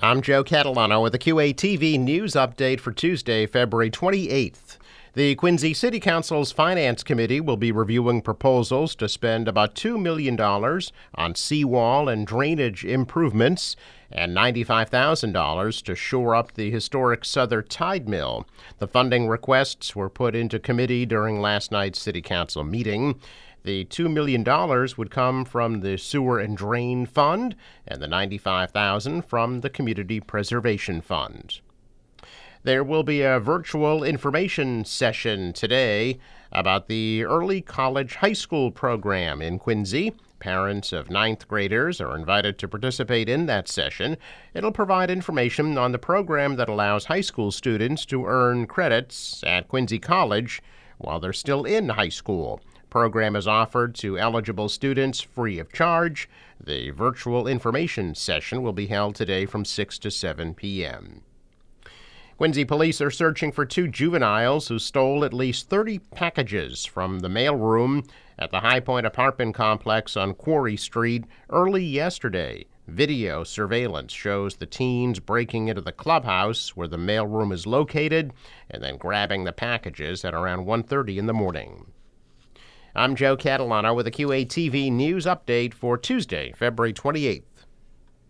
I'm Joe Catalano with the QATV news update for Tuesday, February 28th. The Quincy City Council's Finance Committee will be reviewing proposals to spend about $2 million on seawall and drainage improvements and $95,000 to shore up the historic Souther Tide Mill. The funding requests were put into committee during last night's City Council meeting. The $2 million would come from the Sewer and Drain Fund and the 95,000 from the Community Preservation Fund. There will be a virtual information session today about the Early College High School program in Quincy. Parents of ninth graders are invited to participate in that session. It'll provide information on the program that allows high school students to earn credits at Quincy College while they're still in high school program is offered to eligible students free of charge. The virtual information session will be held today from 6 to 7 p.m. Quincy police are searching for two juveniles who stole at least 30 packages from the mailroom at the High Point apartment complex on Quarry Street early yesterday. Video surveillance shows the teens breaking into the clubhouse where the mailroom is located and then grabbing the packages at around 1:30 in the morning. I'm Joe Catalano with a QATV news update for Tuesday, February 28th.